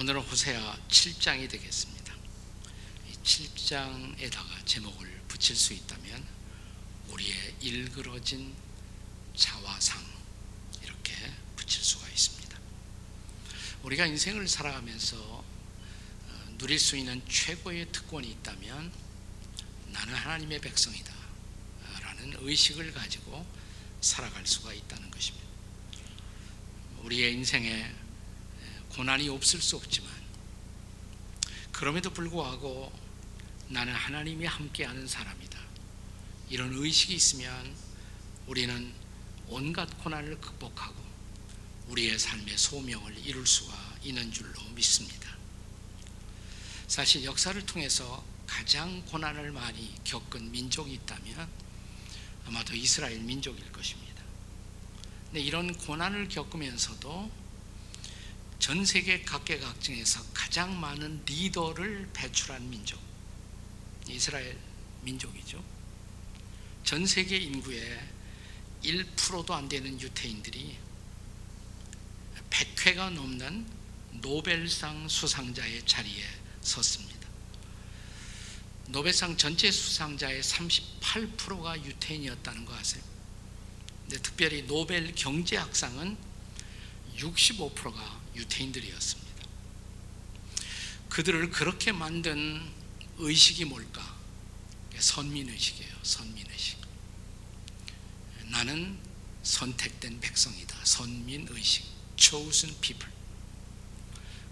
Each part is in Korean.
오늘은 호세아 7장이 되겠습니다. 이 7장에다가 제목을 붙일 수 있다면 우리의 일그러진 자화상 이렇게 붙일 수가 있습니다. 우리가 인생을 살아가면서 어, 누릴 수 있는 최고의 특권이 있다면 나는 하나님의 백성이다 라는 의식을 가지고 살아갈 수가 있다는 것입니다. 우리의 인생에 고난이 없을 수 없지만 그럼에도 불구하고 나는 하나님이 함께하는 사람이다. 이런 의식이 있으면 우리는 온갖 고난을 극복하고 우리의 삶의 소명을 이룰 수가 있는 줄로 믿습니다. 사실 역사를 통해서 가장 고난을 많이 겪은 민족이 있다면 아마도 이스라엘 민족일 것입니다. 근데 이런 고난을 겪으면서도 전 세계 각계각층에서 가장 많은 리더를 배출한 민족, 이스라엘 민족이죠. 전 세계 인구의 1%도 안 되는 유태인들이 100회가 넘는 노벨상 수상자의 자리에 섰습니다. 노벨상 전체 수상자의 38%가 유태인이었다는 거 아세요? 근데 특별히 노벨 경제학상은 65%가 유태인들이었습니다. 그들을 그렇게 만든 의식이 뭘까? 선민의식이에요. 선민의식. 나는 선택된 백성이다. 선민의식. chosen people.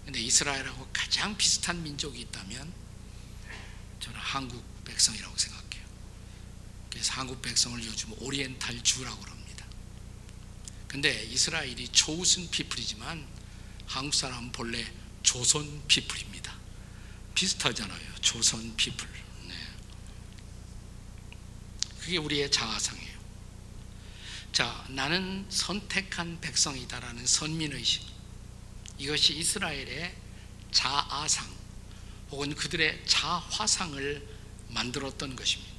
근데 이스라엘하고 가장 비슷한 민족이 있다면 저는 한국 백성이라고 생각해요. 그래서 한국 백성을 요즘 Oriental Jew라고 그럽니다. 근데 이스라엘이 chosen people이지만 한국 사람은 본래 조선 people입니다. 비슷하잖아요. 조선 people. 네. 그게 우리의 자아상이에요. 자, 나는 선택한 백성이다라는 선민의식. 이것이 이스라엘의 자아상 혹은 그들의 자화상을 만들었던 것입니다.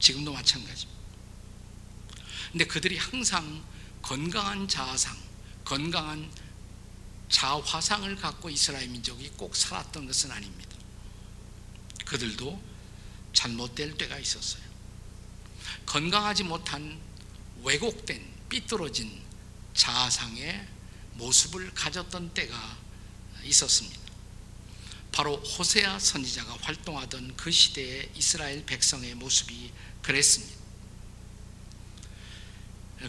지금도 마찬가지입니다. 근데 그들이 항상 건강한 자아상, 건강한 자화상을 갖고 이스라엘 민족이 꼭 살았던 것은 아닙니다. 그들도 잘못될 때가 있었어요. 건강하지 못한 왜곡된 삐뚤어진 자아상의 모습을 가졌던 때가 있었습니다. 바로 호세아 선지자가 활동하던 그 시대의 이스라엘 백성의 모습이 그랬습니다.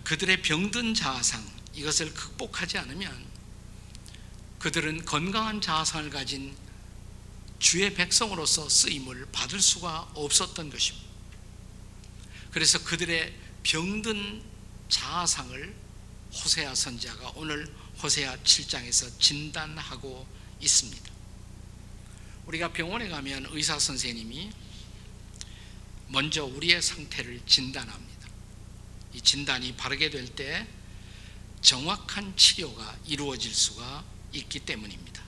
그들의 병든 자아상 이것을 극복하지 않으면 그들은 건강한 자아상을 가진 주의 백성으로서 쓰임을 받을 수가 없었던 것입니다. 그래서 그들의 병든 자아상을 호세아 선지자가 오늘 호세아 7장에서 진단하고 있습니다. 우리가 병원에 가면 의사 선생님이 먼저 우리의 상태를 진단합니다. 이 진단이 바르게 될 때 정확한 치료가 이루어질 수가 있기 때문입니다.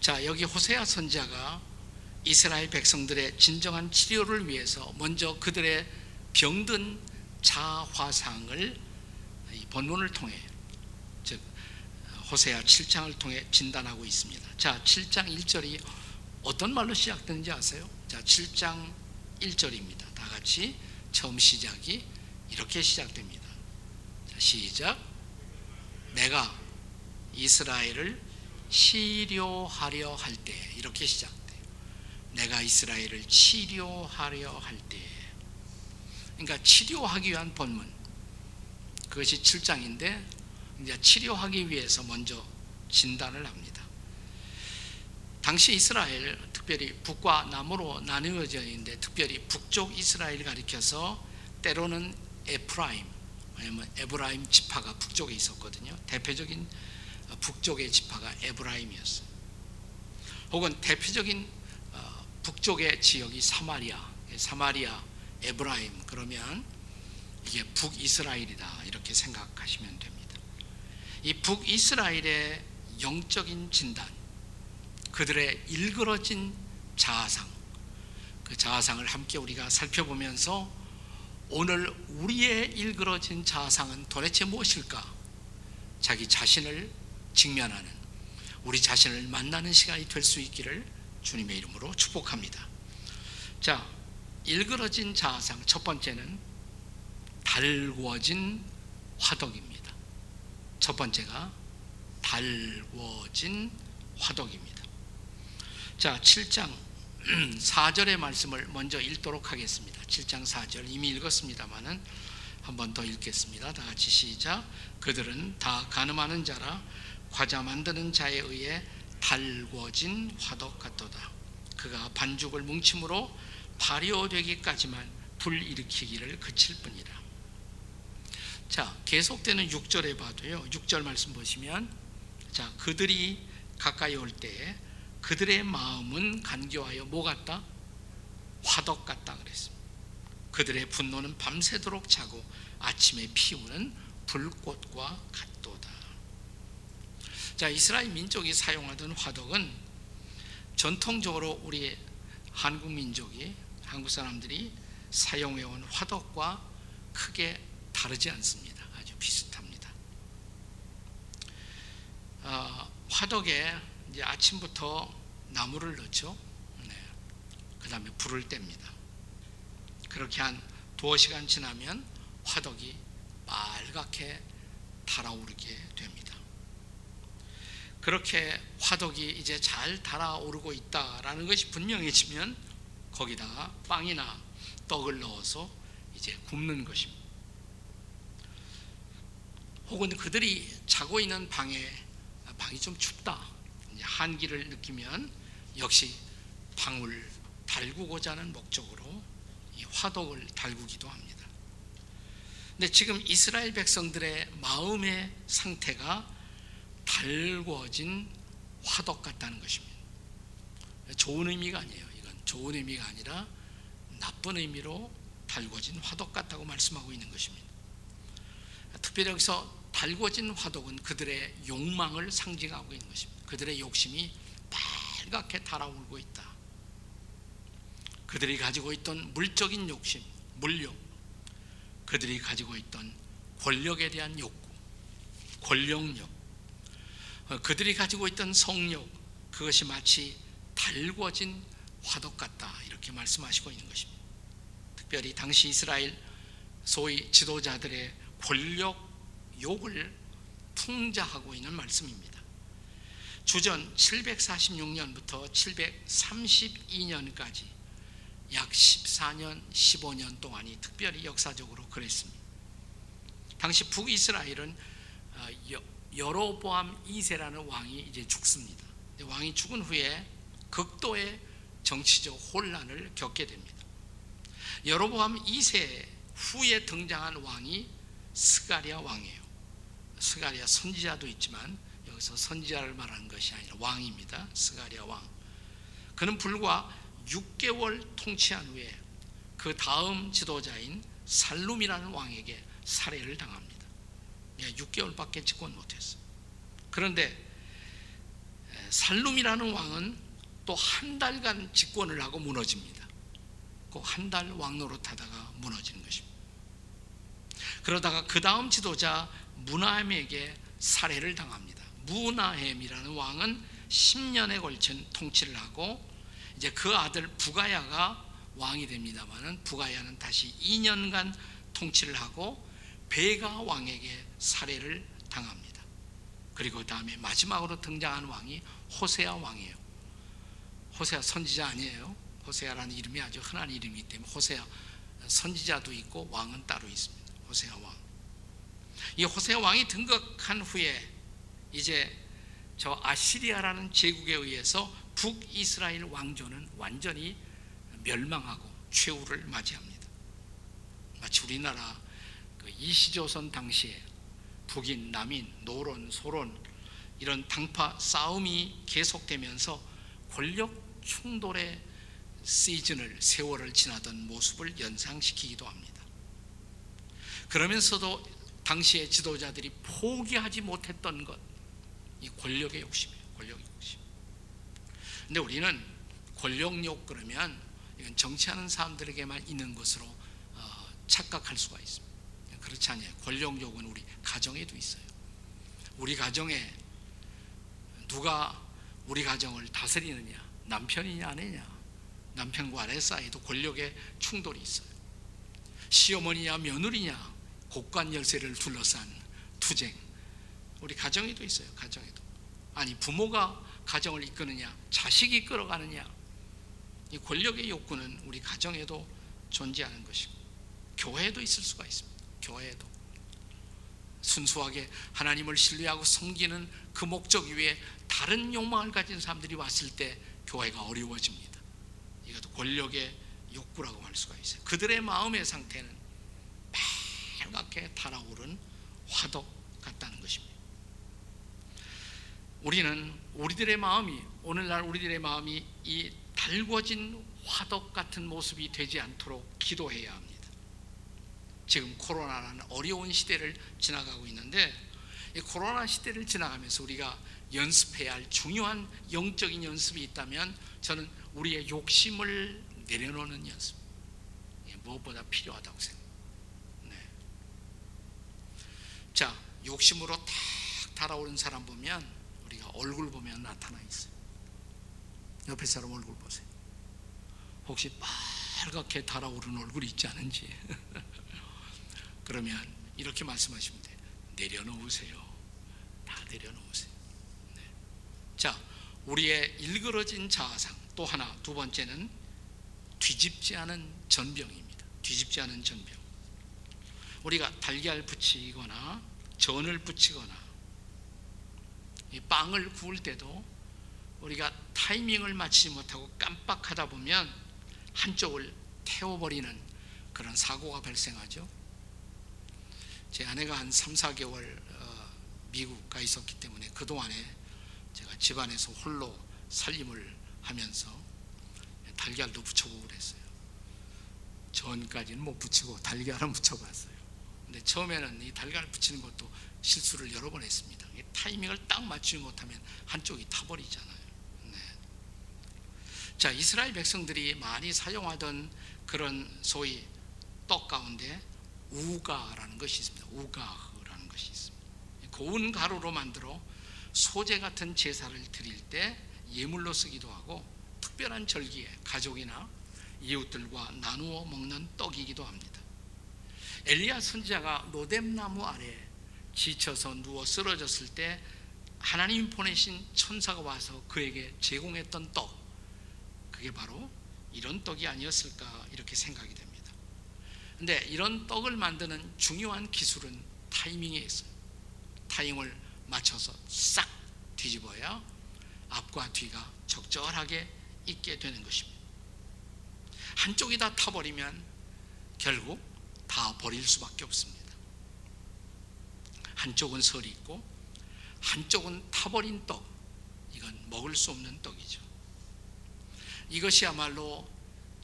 자, 여기 호세아 선자가 이스라엘 백성들의 진정한 치료를 위해서 먼저 그들의 병든 자화상을 본문을 통해 즉 호세아 7장을 통해 진단하고 있습니다. 자, 7장 1절이 어떤 말로 시작되는지 아세요? 자, 7장 1절입니다. 다 같이 처음 시작이 이렇게 시작됩니다. 자, 시작. 내가 이스라엘을 치료하려 할 때 이렇게 시작돼요. 내가 이스라엘을 치료하려 할 때. 그러니까 치료하기 위한 본문. 그것이 7장인데 이제 치료하기 위해서 먼저 진단을 합니다. 당시 이스라엘 특별히 북과 남으로 나누어져 있는데 특별히 북쪽 이스라엘 가리켜서 때로는 에프라임 왜냐면 에브라임 지파가 북쪽에 있었거든요. 대표적인 북쪽의 지파가 에브라임이었어요. 혹은 대표적인 북쪽의 지역이 사마리아, 사마리아, 에브라임 그러면 이게 북이스라엘이다 이렇게 생각하시면 됩니다. 이 북이스라엘의 영적인 진단, 그들의 일그러진 자아상, 그 자아상을 함께 우리가 살펴보면서 오늘 우리의 일그러진 자아상은 도대체 무엇일까? 자기 자신을 직면하는 우리 자신을 만나는 시간이 될 수 있기를 주님의 이름으로 축복합니다. 자, 일그러진 자아상 첫 번째는 달궈진 화덕입니다. 첫 번째가 달궈진 화덕입니다. 자, 7장 4절의 말씀을 먼저 읽도록 하겠습니다. 7장 4절 이미 읽었습니다만은 한 번 더 읽겠습니다. 다 같이 시작. 그들은 다 가늠하는 자라 과자 만드는 자에 의해 달궈진 화덕 같도다. 그가 반죽을 뭉침으로 발효되기까지만 불 일으키기를 그칠 뿐이라. 자, 계속되는 6절에 봐도요. 6절 말씀 보시면 자, 그들이 가까이 올 때에 그들의 마음은 간교하여 뭐 같다? 화덕 같다 그랬습니다. 그들의 분노는 밤새도록 자고 아침에 피우는 불꽃과 같도다. 자, 이스라엘 민족이 사용하던 화덕은 전통적으로 우리 한국 민족이 한국 사람들이 사용해 온 화덕과 크게 다르지 않습니다. 아주 비슷합니다. 어, 화덕에 이제 아침부터 나무를 넣죠. 네. 그 다음에 불을 뗍니다. 그렇게 한 두어 시간 지나면 화덕이 빨갛게 달아오르게 됩니다. 그렇게 화덕이 이제 잘 달아오르고 있다라는 것이 분명해지면 거기다가 빵이나 떡을 넣어서 이제 굽는 것입니다. 혹은 그들이 자고 있는 방에 방이 좀 춥다. 한기를 느끼면 역시 방을 달구고자 하는 목적으로 이 화덕을 달구기도 합니다. 근데 지금 이스라엘 백성들의 마음의 상태가 달궈진 화덕 같다는 것입니다. 좋은 의미가 아니에요. 이건 좋은 의미가 아니라 나쁜 의미로 달궈진 화덕 같다고 말씀하고 있는 것입니다. 특별히 여기서 달궈진 화덕은 그들의 욕망을 상징하고 있는 것입니다. 그들의 욕심이 빨갛게 달아오르고 있다. 그들이 가지고 있던 물적인 욕심, 물욕, 그들이 가지고 있던 권력에 대한 욕구, 권력욕, 어, 그들이 가지고 있던 성욕, 그것이 마치 달궈진 화덕 같다. 이렇게 말씀하시고 있는 것입니다. 특별히 당시 이스라엘 소위 지도자들의 권력 욕을 풍자하고 있는 말씀입니다. 주전 746년부터 732년까지 약 14년, 15년 동안이 특별히 역사적으로 그랬습니다. 당시 북이스라엘은 어, 여로보암 2세라는 왕이 이제 죽습니다. 왕이 죽은 후에 극도의 정치적 혼란을 겪게 됩니다. 여로보암 2세 후에 등장한 왕이 스가리아 왕이에요. 스가리아 선지자도 있지만 여기서 선지자를 말하는 것이 아니라 왕입니다. 스가리아 왕. 그는 불과 6개월 통치한 후에 그 다음 지도자인 살룸이라는 왕에게 살해를 당합니다. 6개월밖에 집권 못했어. 그런데 살룸이라는 왕은 또 한 달간 집권을 하고 무너집니다. 그한달 왕노릇 하다가 무너지는 것입니다. 그러다가 그 다음 지도자 무나햄에게 살해를 당합니다. 무나햄이라는 왕은 10년에 걸친 통치를 하고 이제 그 아들 부가야가 왕이 됩니다만은 부가야는 다시 2년간 통치를 하고 베가 왕에게 살해를 당합니다. 그리고 다음에 마지막으로 등장한 왕이 호세아 왕이에요. 호세아 선지자 아니에요. 호세아라는 이름이 아주 흔한 이름이기 때문에 호세아 선지자도 있고 왕은 따로 있습니다. 호세아 왕. 이 호세아 왕이 등극한 후에 이제 저 아시리아라는 제국에 의해서 북이스라엘 왕조는 완전히 멸망하고 최후를 맞이합니다. 마치 우리나라 그 이시조선 당시에 북인, 남인, 노론, 소론 이런 당파 싸움이 계속되면서 권력 충돌의 시즌을 세월을 지나던 모습을 연상시키기도 합니다. 그러면서도 당시의 지도자들이 포기하지 못했던 것, 이 권력의 욕심이에요. 권력의 욕심. 근데 우리는 권력욕 그러면 이건 정치하는 사람들에게만 있는 것으로 어, 착각할 수가 있습니다. 그렇지 않아요. 권력욕은 우리 가정에도 있어요. 우리 가정에 누가 우리 가정을 다스리느냐? 남편이냐 아내냐? 남편과 아내 사이도 권력의 충돌이 있어요. 시어머니냐 며느리냐? 곡관 열쇠를 둘러싼 투쟁. 우리 가정에도 있어요. 가정에도. 아니 부모가 가정을 이끄느냐? 자식이 끌어가느냐? 이 권력의 욕구는 우리 가정에도 존재하는 것이고 교회에도 있을 수가 있습니다. 교회에도 순수하게 하나님을 신뢰하고 섬기는 그 목적 위에 다른 욕망을 가진 사람들이 왔을 때 교회가 어려워집니다. 이것도 권력의 욕구라고 할 수가 있어요. 그들의 마음의 상태는 빨갛게 달아오른 화덕 같다는 것입니다. 우리는 우리들의 마음이 오늘날 우리들의 마음이 이 달궈진 화덕 같은 모습이 되지 않도록 기도해야 합니다. 지금 코로나라는 어려운 시대를 지나가고 있는데 이 코로나 시대를 지나가면서 우리가 연습해야 할 중요한 영적인 연습이 있다면 저는 우리의 욕심을 내려놓는 연습 무엇보다 필요하다고 생각합니다. 네. 자, 욕심으로 탁 달아오른 사람 보면 우리가 얼굴 보면 나타나 있어요. 옆에 사람 얼굴 보세요. 혹시 빨갛게 달아오른 얼굴 있지 않은지. 그러면 이렇게 말씀하시면 돼. 내려놓으세요. 다 내려놓으세요. 네. 자, 우리의 일그러진 자아상 또 하나 두 번째는 뒤집지 않은 전병입니다. 뒤집지 않은 전병. 우리가 달걀 붙이거나 전을 붙이거나 이 빵을 구울 때도 우리가 타이밍을 맞추지 못하고 깜빡하다 보면 한쪽을 태워버리는 그런 사고가 발생하죠. 제 아내가 한 3, 4개월 어, 미국 가 있었기 때문에 그동안에 제가 집안에서 홀로 살림을 하면서 달걀도 붙여보고 그랬어요. 전까지는 못 붙이고 달걀은 붙여봤어요. 근데 처음에는 이 달걀 붙이는 것도 실수를 여러 번 했습니다. 타이밍을 딱 맞추지 못하면 한쪽이 타버리잖아요. 네. 자, 이스라엘 백성들이 많이 사용하던 그런 소위 떡 가운데 우가라는 것이 있습니다. 우가라는 것이 있습니다. 고운 가루로 만들어 소재 같은 제사를 드릴 때 예물로 쓰기도 하고 특별한 절기에 가족이나 이웃들과 나누어 먹는 떡이기도 합니다. 엘리야 선지자가 노뎀나무 아래 지쳐서 누워 쓰러졌을 때 하나님 보내신 천사가 와서 그에게 제공했던 떡 그게 바로 이런 떡이 아니었을까 이렇게 생각이 됩니다. 근데 이런 떡을 만드는 중요한 기술은 타이밍에 있어요. 타임을 맞춰서 싹 뒤집어야 앞과 뒤가 적절하게 있게 되는 것입니다. 한쪽이 다 타버리면 결국 다 버릴 수밖에 없습니다. 한쪽은 설이 있고 한쪽은 타버린 떡 이건 먹을 수 없는 떡이죠 이것이야말로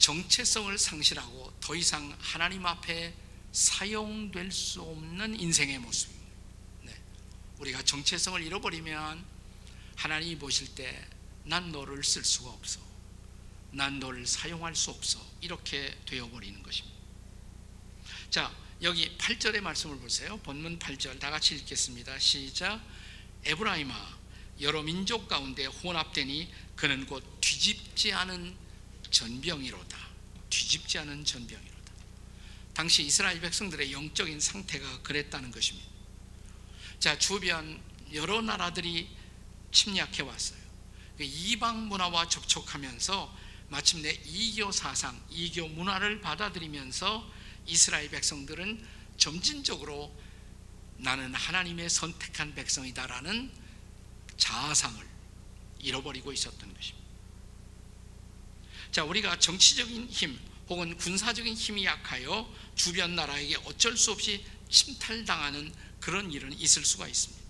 정체성을 상실하고 더 이상 하나님 앞에 사용될 수 없는 인생의 모습입니다 네. 우리가 정체성을 잃어버리면 하나님이 보실 때 난 너를 쓸 수가 없어 난 너를 사용할 수 없어 이렇게 되어버리는 것입니다 자 여기 8절의 말씀을 보세요. 본문 8절 다 같이 읽겠습니다. 시작. 에브라임아 여러 민족 가운데 혼합되니 그는 곧 뒤집지 않은 전병이로다. 뒤집지 않은 전병이로다. 당시 이스라엘 백성들의 영적인 상태가 그랬다는 것입니다. 자, 주변 여러 나라들이 침략해 왔어요. 그 이방 문화와 접촉하면서 마침내 이교 사상, 이교 문화를 받아들이면서 이스라엘 백성들은 점진적으로 나는 하나님의 선택한 백성이다라는 자아상을 잃어버리고 있었던 것입니다. 자, 우리가 정치적인 힘 혹은 군사적인 힘이 약하여 주변 나라에게 어쩔 수 없이 침탈당하는 그런 일은 있을 수가 있습니다.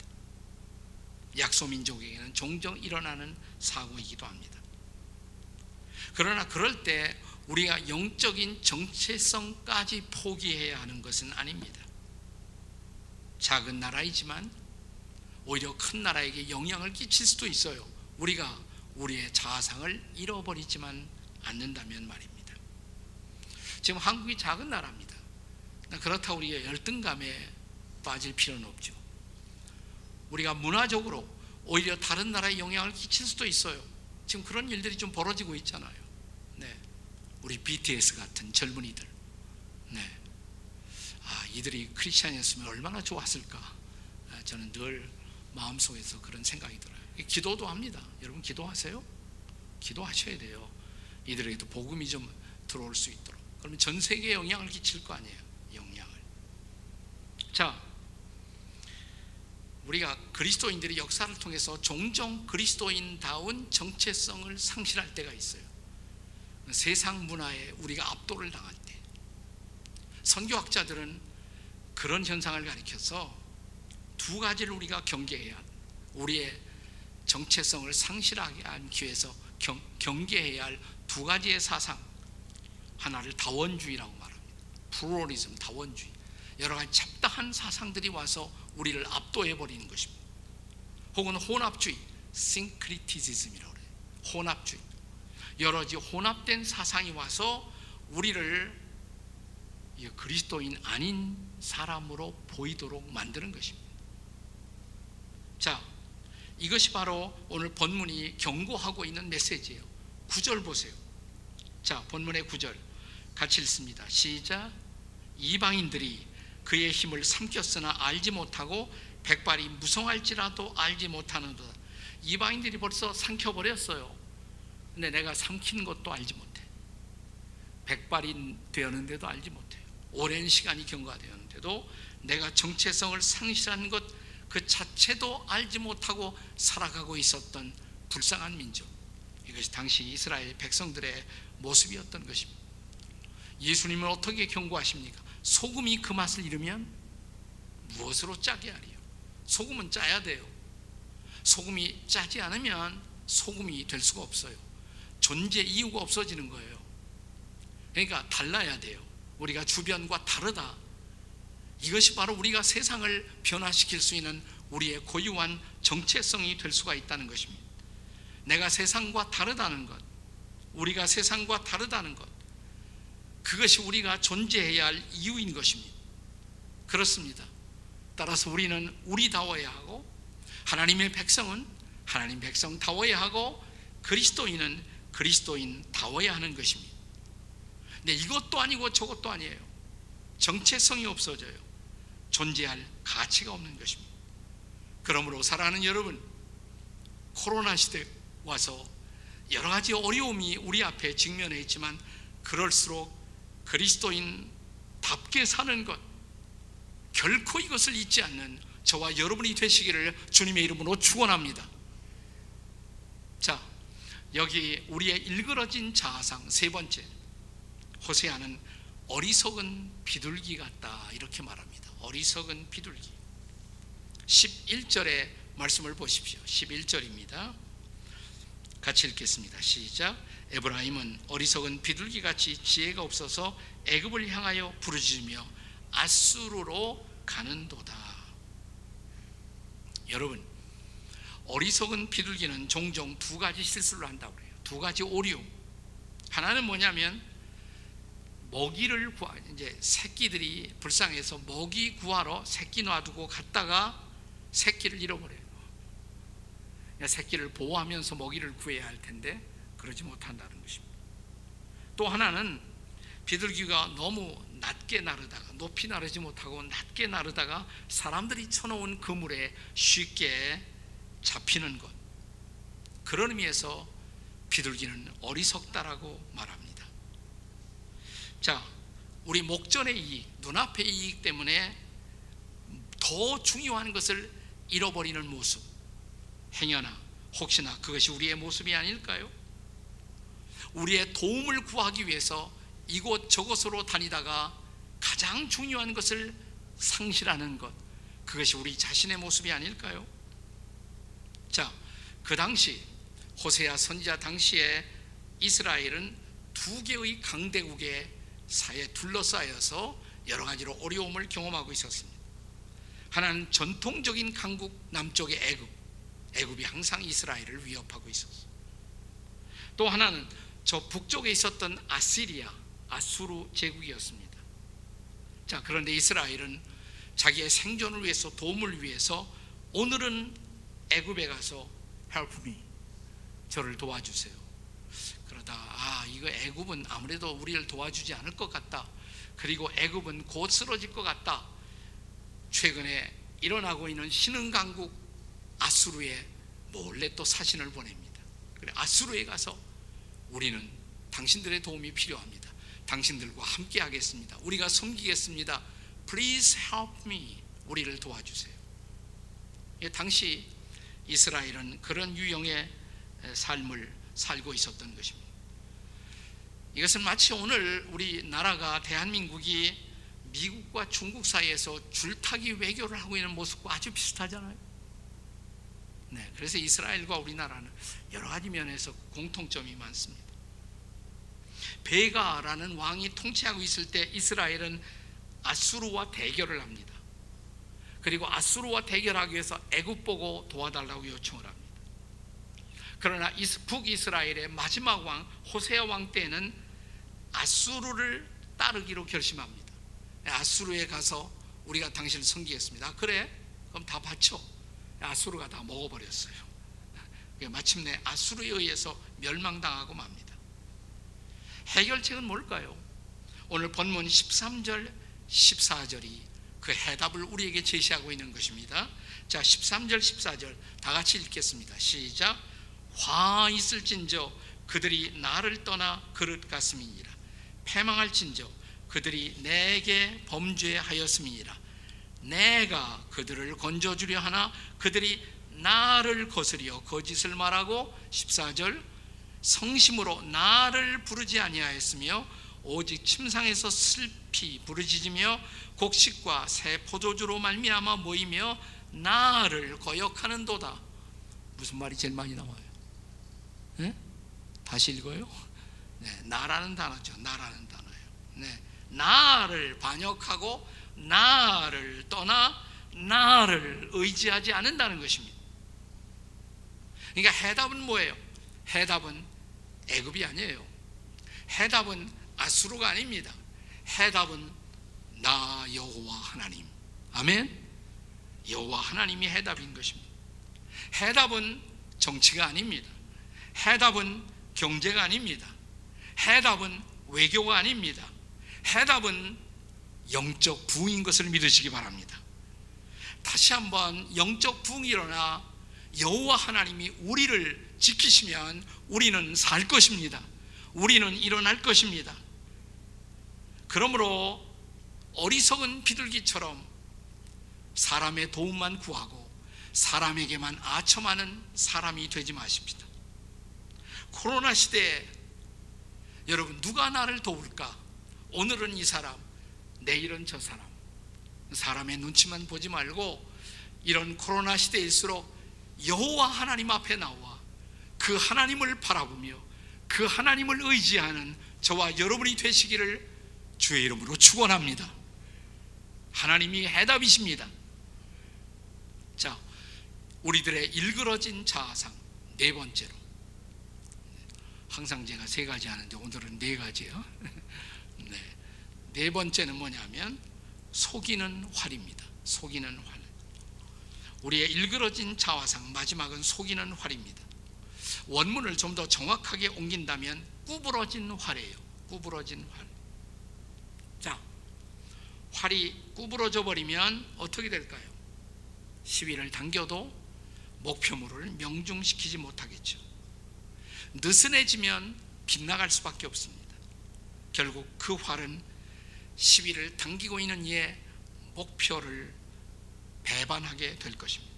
약소민족에게는 종종 일어나는 사고이기도 합니다. 그러나 그럴 때 우리가 영적인 정체성까지 포기해야 하는 것은 아닙니다. 작은 나라이지만 오히려 큰 나라에게 영향을 끼칠 수도 있어요. 우리가 우리의 자아상을 잃어버리지만 않는다면 말입니다. 지금 한국이 작은 나라입니다. 그렇다고 우리가 열등감에 빠질 필요는 없죠. 우리가 문화적으로 오히려 다른 나라에 영향을 끼칠 수도 있어요. 지금 그런 일들이 좀 벌어지고 있잖아요. 네. 우리 BTS 같은 젊은이들. 네. 아, 이들이 크리스천이었으면 얼마나 좋았을까. 아, 저는 늘 마음속에서 그런 생각이 들어요. 기도도 합니다. 여러분 기도하세요? 기도하셔야 돼요. 이들에게도 복음이 좀 들어올 수 있도록. 그러면 전 세계에 영향을 끼칠 거 아니에요. 영향을. 자, 우리가 그리스도인들의 역사를 통해서 종종 그리스도인다운 정체성을 상실할 때가 있어요. 세상 문화에 우리가 압도를 당할 때. 선교학자들은 그런 현상을 가리켜서 두 가지를 우리가 경계해야 우리의 정체성을 상실하게 않기 위해서 경, 경계해야 할 두 가지의 사상 하나를 다원주의라고 말합니다. pluralism 다원주의 여러 가지 잡다한 사상들이 와서 우리를 압도해 버리는 것입니다. 혹은 혼합주의 syncretism이라고 그래요. 혼합주의 여러 가지 혼합된 사상이 와서 우리를 그리스도인 아닌 사람으로 보이도록 만드는 것입니다. 자, 이것이 바로 오늘 본문이 경고하고 있는 메시지예요. 구절 보세요. 자, 본문의 구절 같이 읽습니다. 시작. 이방인들이 그의 힘을 삼켰으나 알지 못하고 백발이 무성할지라도 알지 못하는도다. 이방인들이 벌써 삼켜버렸어요. 근데 내가 삼킨 것도 알지 못해. 백발이 되었는데도 알지 못해요. 오랜 시간이 경과되었는데도 내가 정체성을 상실한 것 그 자체도 알지 못하고 살아가고 있었던 불쌍한 민족. 이것이 당시 이스라엘 백성들의 모습이었던 것입니다. 예수님은 어떻게 경고하십니까? 소금이 그 맛을 잃으면 무엇으로 짜게 하리요? 소금은 짜야 돼요. 소금이 짜지 않으면 소금이 될 수가 없어요. 존재 이유가 없어지는 거예요. 그러니까 달라야 돼요. 우리가 주변과 다르다. 이것이 바로 우리가 세상을 변화시킬 수 있는 우리의 고유한 정체성이 될 수가 있다는 것입니다. 내가 세상과 다르다는 것, 우리가 세상과 다르다는 것, 그것이 우리가 존재해야 할 이유인 것입니다. 그렇습니다. 따라서 우리는 우리다워야 하고, 하나님의 백성은 하나님 백성다워야 하고, 그리스도인은 그리스도인다워야 하는 것입니다. 근데 이것도 아니고 저것도 아니에요. 정체성이 없어져요. 존재할 가치가 없는 것입니다. 그러므로 사랑하는 여러분, 코로나 시대 와서 여러 가지 어려움이 우리 앞에 직면해 있지만 그럴수록 그리스도인답게 사는 것 결코 이것을 잊지 않는 저와 여러분이 되시기를 주님의 이름으로 축원합니다. 자, 여기 우리의 일그러진 자아상 세 번째 호세아는 어리석은 비둘기 같다 이렇게 말합니다. 어리석은 비둘기. 11절의 말씀을 보십시오. 11절입니다. 같이 읽겠습니다. 시작. 에브라임은 어리석은 비둘기 같이 지혜가 없어서 애굽을 향하여 부르짖으며 아수르로 가는도다. 여러분, 어리석은 비둘기는 종종 두 가지 실수를 한다고 그래요. 두 가지 오류. 하나는 뭐냐면 먹이를 구하 이제 새끼들이 불쌍해서 먹이 구하러 새끼 놔두고 갔다가 새끼를 잃어버려요. 새끼를 보호하면서 먹이를 구해야 할 텐데 그러지 못한다는 것입니다. 또 하나는 비둘기가 너무 낮게 나르다가 높이 나르지 못하고 낮게 나르다가 사람들이 쳐놓은 그물에 쉽게 잡히는 것. 그런 의미에서 비둘기는 어리석다라고 말합니다. 자, 우리 목전의 이익, 눈앞의 이익 때문에 더 중요한 것을 잃어버리는 모습. 행여나 혹시나 그것이 우리의 모습이 아닐까요? 우리의 도움을 구하기 위해서 이곳 저곳으로 다니다가 가장 중요한 것을 상실하는 것 그것이 우리 자신의 모습이 아닐까요? 자, 그 당시 호세아 선지자 당시에 이스라엘은 두 개의 강대국의 사이에 둘러싸여서 여러 가지로 어려움을 경험하고 있었습니다. 하나는 전통적인 강국 남쪽의 애굽, 애굽이 항상 이스라엘을 위협하고 있었어. 또 하나는 저 북쪽에 있었던 아시리아, 아수르 제국이었습니다. 자, 그런데 이스라엘은 자기의 생존을 위해서 도움을 위해서 오늘은 애굽에 가서 help me 저를 도와주세요. 그러다 아 이거 애굽은 아무래도 우리를 도와주지 않을 것 같다. 그리고 애굽은 곧 쓰러질 것 같다. 최근에 일어나고 있는 신흥 강국 아수르에 몰래 또 사신을 보냅니다. 그래 아수르에 가서 우리는 당신들의 도움이 필요합니다. 당신들과 함께 하겠습니다. 우리가 섬기겠습니다. Please help me. 우리를 도와주세요. 예, 당시 이스라엘은 그런 유형의 삶을 살고 있었던 것입니다. 이것은 마치 오늘 우리 나라가 대한민국이 미국과 중국 사이에서 줄타기 외교를 하고 있는 모습과 아주 비슷하잖아요. 네, 그래서 이스라엘과 우리나라는 여러 가지 면에서 공통점이 많습니다. 베가라는 왕이 통치하고 있을 때 이스라엘은 아수르와 대결을 합니다. 그리고 아수르와 대결하기 위해서 애굽 보고 도와달라고 요청을 합니다. 그러나 북이스라엘의 마지막 왕 호세아 왕 때는 아수르를 따르기로 결심합니다. 아수르에 가서 우리가 당신을 섬기겠습니다. 그래? 그럼 다 바쳐. 아수르가 다 먹어버렸어요. 마침내 아수르에 의해서 멸망당하고 맙니다. 해결책은 뭘까요? 오늘 본문 13절, 14절이 그 해답을 우리에게 제시하고 있는 것입니다. 자, 13절, 14절 다 같이 읽겠습니다. 시작. 화 있을진저 그들이 나를 떠나 그릇 같음이니라. 패망할진저 그들이 내게 범죄하였음이니라. 내가 그들을 건져주려 하나 그들이 나를 거스리어 거짓을 말하고 14절 성심으로 나를 부르지 아니하였으며 오직 침상에서 슬피 부르짖으며 곡식과 새 포도주로 말미암아 모이며 나를 거역하는도다. 무슨 말이 제일 많이 나와요? 네? 다시 읽어요. 네, 나라는 단어죠. 나라는 단어예요. 네, 나를 반역하고 나를 떠나 나를 의지하지 않는다는 것입니다. 그러니까 해답은 뭐예요? 해답은 애굽이 아니에요. 해답은 아수르가 아닙니다. 해답은 나 여호와 하나님. 아멘. 여호와 하나님이 해답인 것입니다. 해답은 정치가 아닙니다. 해답은 경제가 아닙니다. 해답은 외교가 아닙니다. 해답은 영적 부흥인 것을 믿으시기 바랍니다. 다시 한번 영적 부흥이 일어나 여호와 하나님이 우리를 지키시면 우리는 살 것입니다. 우리는 일어날 것입니다. 그러므로 어리석은 비둘기처럼 사람의 도움만 구하고 사람에게만 아첨하는 사람이 되지 마십시다. 코로나 시대에 여러분 누가 나를 도울까? 오늘은 이 사람, 내일은 저 사람. 사람의 눈치만 보지 말고 이런 코로나 시대일수록 여호와 하나님 앞에 나와 그 하나님을 바라보며 그 하나님을 의지하는 저와 여러분이 되시기를 주의 이름으로 축원합니다. 하나님이 해답이십니다. 자, 우리들의 일그러진 자아상 네 번째로 항상 제가 세 가지 하는데 오늘은 네 가지요. 네. 네 번째는 뭐냐면 속이는 활입니다. 속이는 활. 우리의 일그러진 자화상 마지막은 속이는 활입니다. 원문을 좀 더 정확하게 옮긴다면 구부러진 활이에요. 구부러진 활. 자, 활이 구부러져 버리면 어떻게 될까요? 시위를 당겨도 목표물을 명중시키지 못하겠죠. 느슨해지면 빗나갈 수밖에 없습니다. 결국 그 활은 시위를 당기고 있는 이의 목표를 배반하게 될 것입니다.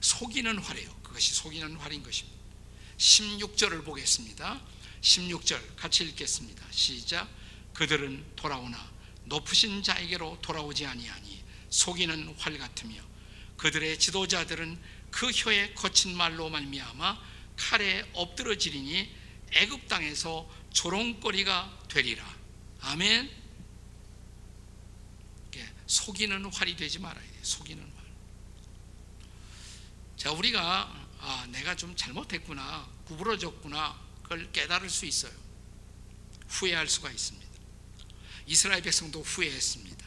속이는 활이에요. 그것이 속이는 활인 것입니다. 16절을 보겠습니다. 16절 같이 읽겠습니다. 시작. 그들은 돌아오나 높으신 자에게로 돌아오지 아니하니 속이는 활 같으며 그들의 지도자들은 그 혀의 거친 말로 말미암아 칼에 엎드러지리니 애굽 땅에서 조롱거리가 되리라. 아멘. 속이는 활이 되지 말아야 돼. 속이는 활. 자, 우리가 아, 내가 좀 잘못했구나, 구부러졌구나, 그걸 깨달을 수 있어요. 후회할 수가 있습니다. 이스라엘 백성도 후회했습니다.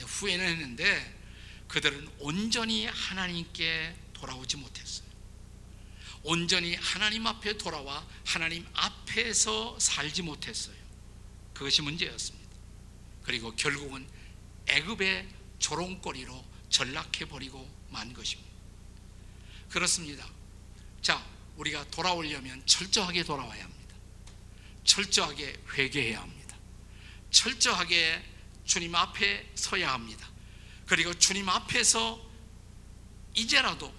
후회는 했는데 그들은 온전히 하나님께 돌아오지 못했어요. 온전히 하나님 앞에 돌아와 하나님 앞에서 살지 못했어요. 그것이 문제였습니다. 그리고 결국은 애굽의 조롱거리로 전락해 버리고 만 것입니다. 그렇습니다. 자, 우리가 돌아오려면 철저하게 돌아와야 합니다. 철저하게 회개해야 합니다. 철저하게 주님 앞에 서야 합니다. 그리고 주님 앞에서 이제라도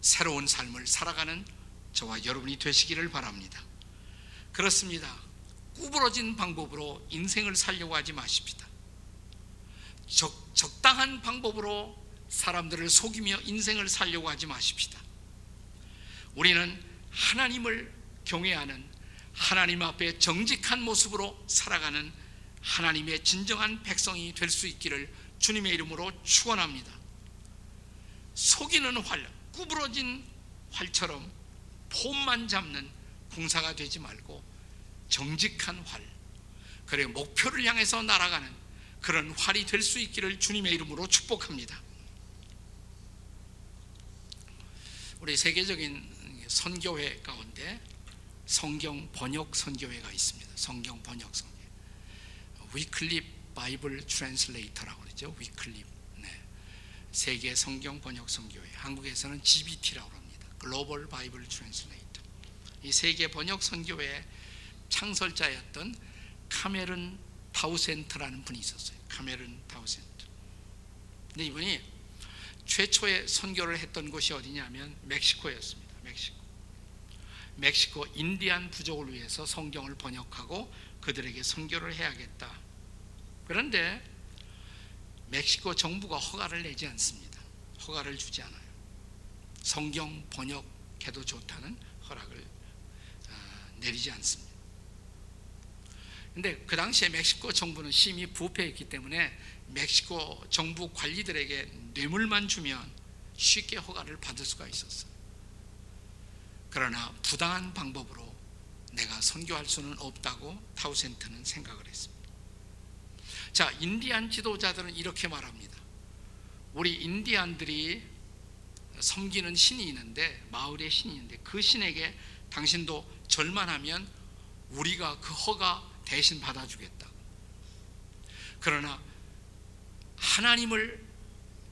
새로운 삶을 살아가는 저와 여러분이 되시기를 바랍니다. 그렇습니다. 구부러진 방법으로 인생을 살려고 하지 마십시다. 적, 적당한 방법으로 사람들을 속이며 인생을 살려고 하지 마십시다. 우리는 하나님을 경외하는 하나님 앞에 정직한 모습으로 살아가는 하나님의 진정한 백성이 될 수 있기를 주님의 이름으로 축원합니다. 속이는 활, 구부러진 활처럼 폼만 잡는 궁사가 되지 말고 정직한 활, 그래 목표를 향해서 날아가는 그런 활이 될 수 있기를 주님의 이름으로 축복합니다. 우리 세계적인 선교회 가운데 성경 번역 선교회가 있습니다. 성경 번역 선교. Wycliffe Bible Translator라고 그러죠. Wycliffe. 네. 세계 성경 번역 선교회. 한국에서는 GBT라고 합니다. Global Bible Translator. 이 세계 번역 선교회 창설자였던 Cameron Townsend라는 분이 있었어요. Cameron Townsend. 근데 이분이 최초의 선교를 했던 곳이 어디냐면 멕시코였습니다. 멕시코. 멕시코 인디안 부족을 위해서 성경을 번역하고 그들에게 선교를 해야겠다. 그런데 멕시코 정부가 허가를 내지 않습니다. 허가를 주지 않아요. 성경 번역해도 좋다는 허락을 아, 내리지 않습니다. 근데 그 당시에 멕시코 정부는 심히 부패했기 때문에 멕시코 정부 관리들에게 뇌물만 주면 쉽게 허가를 받을 수가 있었어요. 그러나 부당한 방법으로 내가 선교할 수는 없다고 타우센트는 생각을 했습니다. 자, 인디안 지도자들은 이렇게 말합니다. 우리 인디안들이 섬기는 신이 있는데 마을에 신이 있는데 그 신에게 당신도 절만하면 우리가 그 허가 대신 받아주겠다. 그러나 하나님을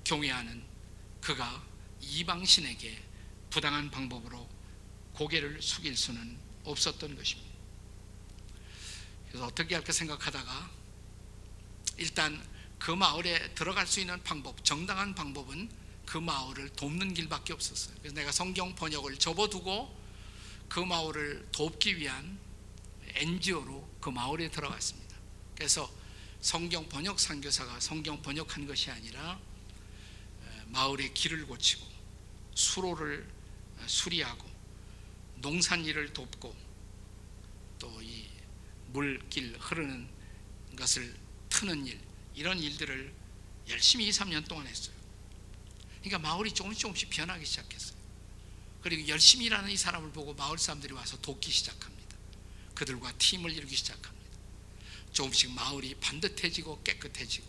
경외하는 그가 이방신에게 부당한 방법으로 고개를 숙일 수는 없었던 것입니다. 그래서 어떻게 할까 생각하다가 일단 그 마을에 들어갈 수 있는 방법, 정당한 방법은 그 마을을 돕는 길밖에 없었어요. 그래서 내가 성경 번역을 접어두고 그 마을을 돕기 위한 NGO로 그 마을에 들어갔습니다. 그래서 성경 번역 선교사가 성경 번역한 것이 아니라 마을의 길을 고치고 수로를 수리하고 농산 일을 돕고 또 이 물길 흐르는 것을 트는 일 이런 일들을 열심히 2, 3년 동안 했어요. 그러니까 마을이 조금씩 조금씩 변하기 시작했어요. 그리고 열심히 일하는 이 사람을 보고 마을 사람들이 와서 돕기 시작합니다. 그들과 팀을 이루기 시작합니다. 조금씩 마을이 반듯해지고 깨끗해지고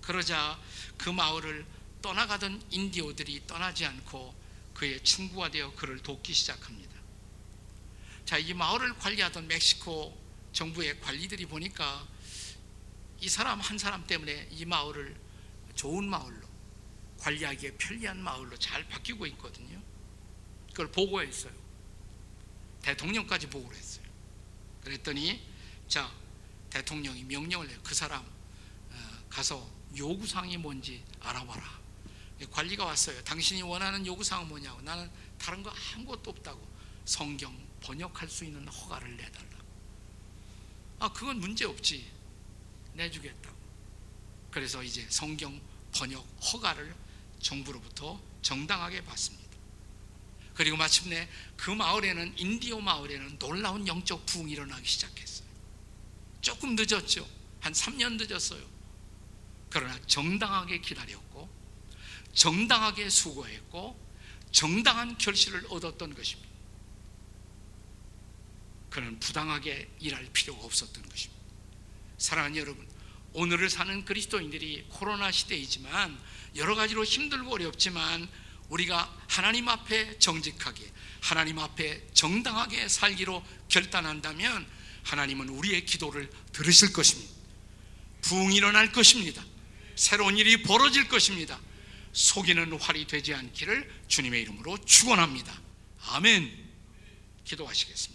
그러자 그 마을을 떠나가던 인디오들이 떠나지 않고 그의 친구가 되어 그를 돕기 시작합니다. 자, 이 마을을 관리하던 멕시코 정부의 관리들이 보니까 이 사람 한 사람 때문에 이 마을을 좋은 마을로 관리하기에 편리한 마을로 잘 바뀌고 있거든요. 그걸 보고했어요. 대통령까지 보고를 했어요. 그랬더니 자 대통령이 명령을 해요. 그 사람 어, 가서 요구사항이 뭔지 알아봐라. 관리가 왔어요. 당신이 원하는 요구사항은 뭐냐고. 나는 다른 거 아무것도 없다고. 성경 번역할 수 있는 허가를 내달라. 아, 그건 문제 없지. 내주겠다고. 그래서 이제 성경 번역 허가를 정부로부터 정당하게 받습니다. 그리고 마침내 그 마을에는 인디오 마을에는 놀라운 영적 부흥이 일어나기 시작했어요. 조금 늦었죠. 한 3년 늦었어요. 그러나 정당하게 기다렸고 정당하게 수고했고 정당한 결실을 얻었던 것입니다. 그는 부당하게 일할 필요가 없었던 것입니다. 사랑하는 여러분, 오늘을 사는 그리스도인들이 코로나 시대이지만 여러 가지로 힘들고 어렵지만 우리가 하나님 앞에 정직하게 하나님 앞에 정당하게 살기로 결단한다면 하나님은 우리의 기도를 들으실 것입니다. 부흥이 일어날 것입니다. 새로운 일이 벌어질 것입니다. 속이는 활이 되지 않기를 주님의 이름으로 축원합니다. 아멘. 기도하시겠습니다.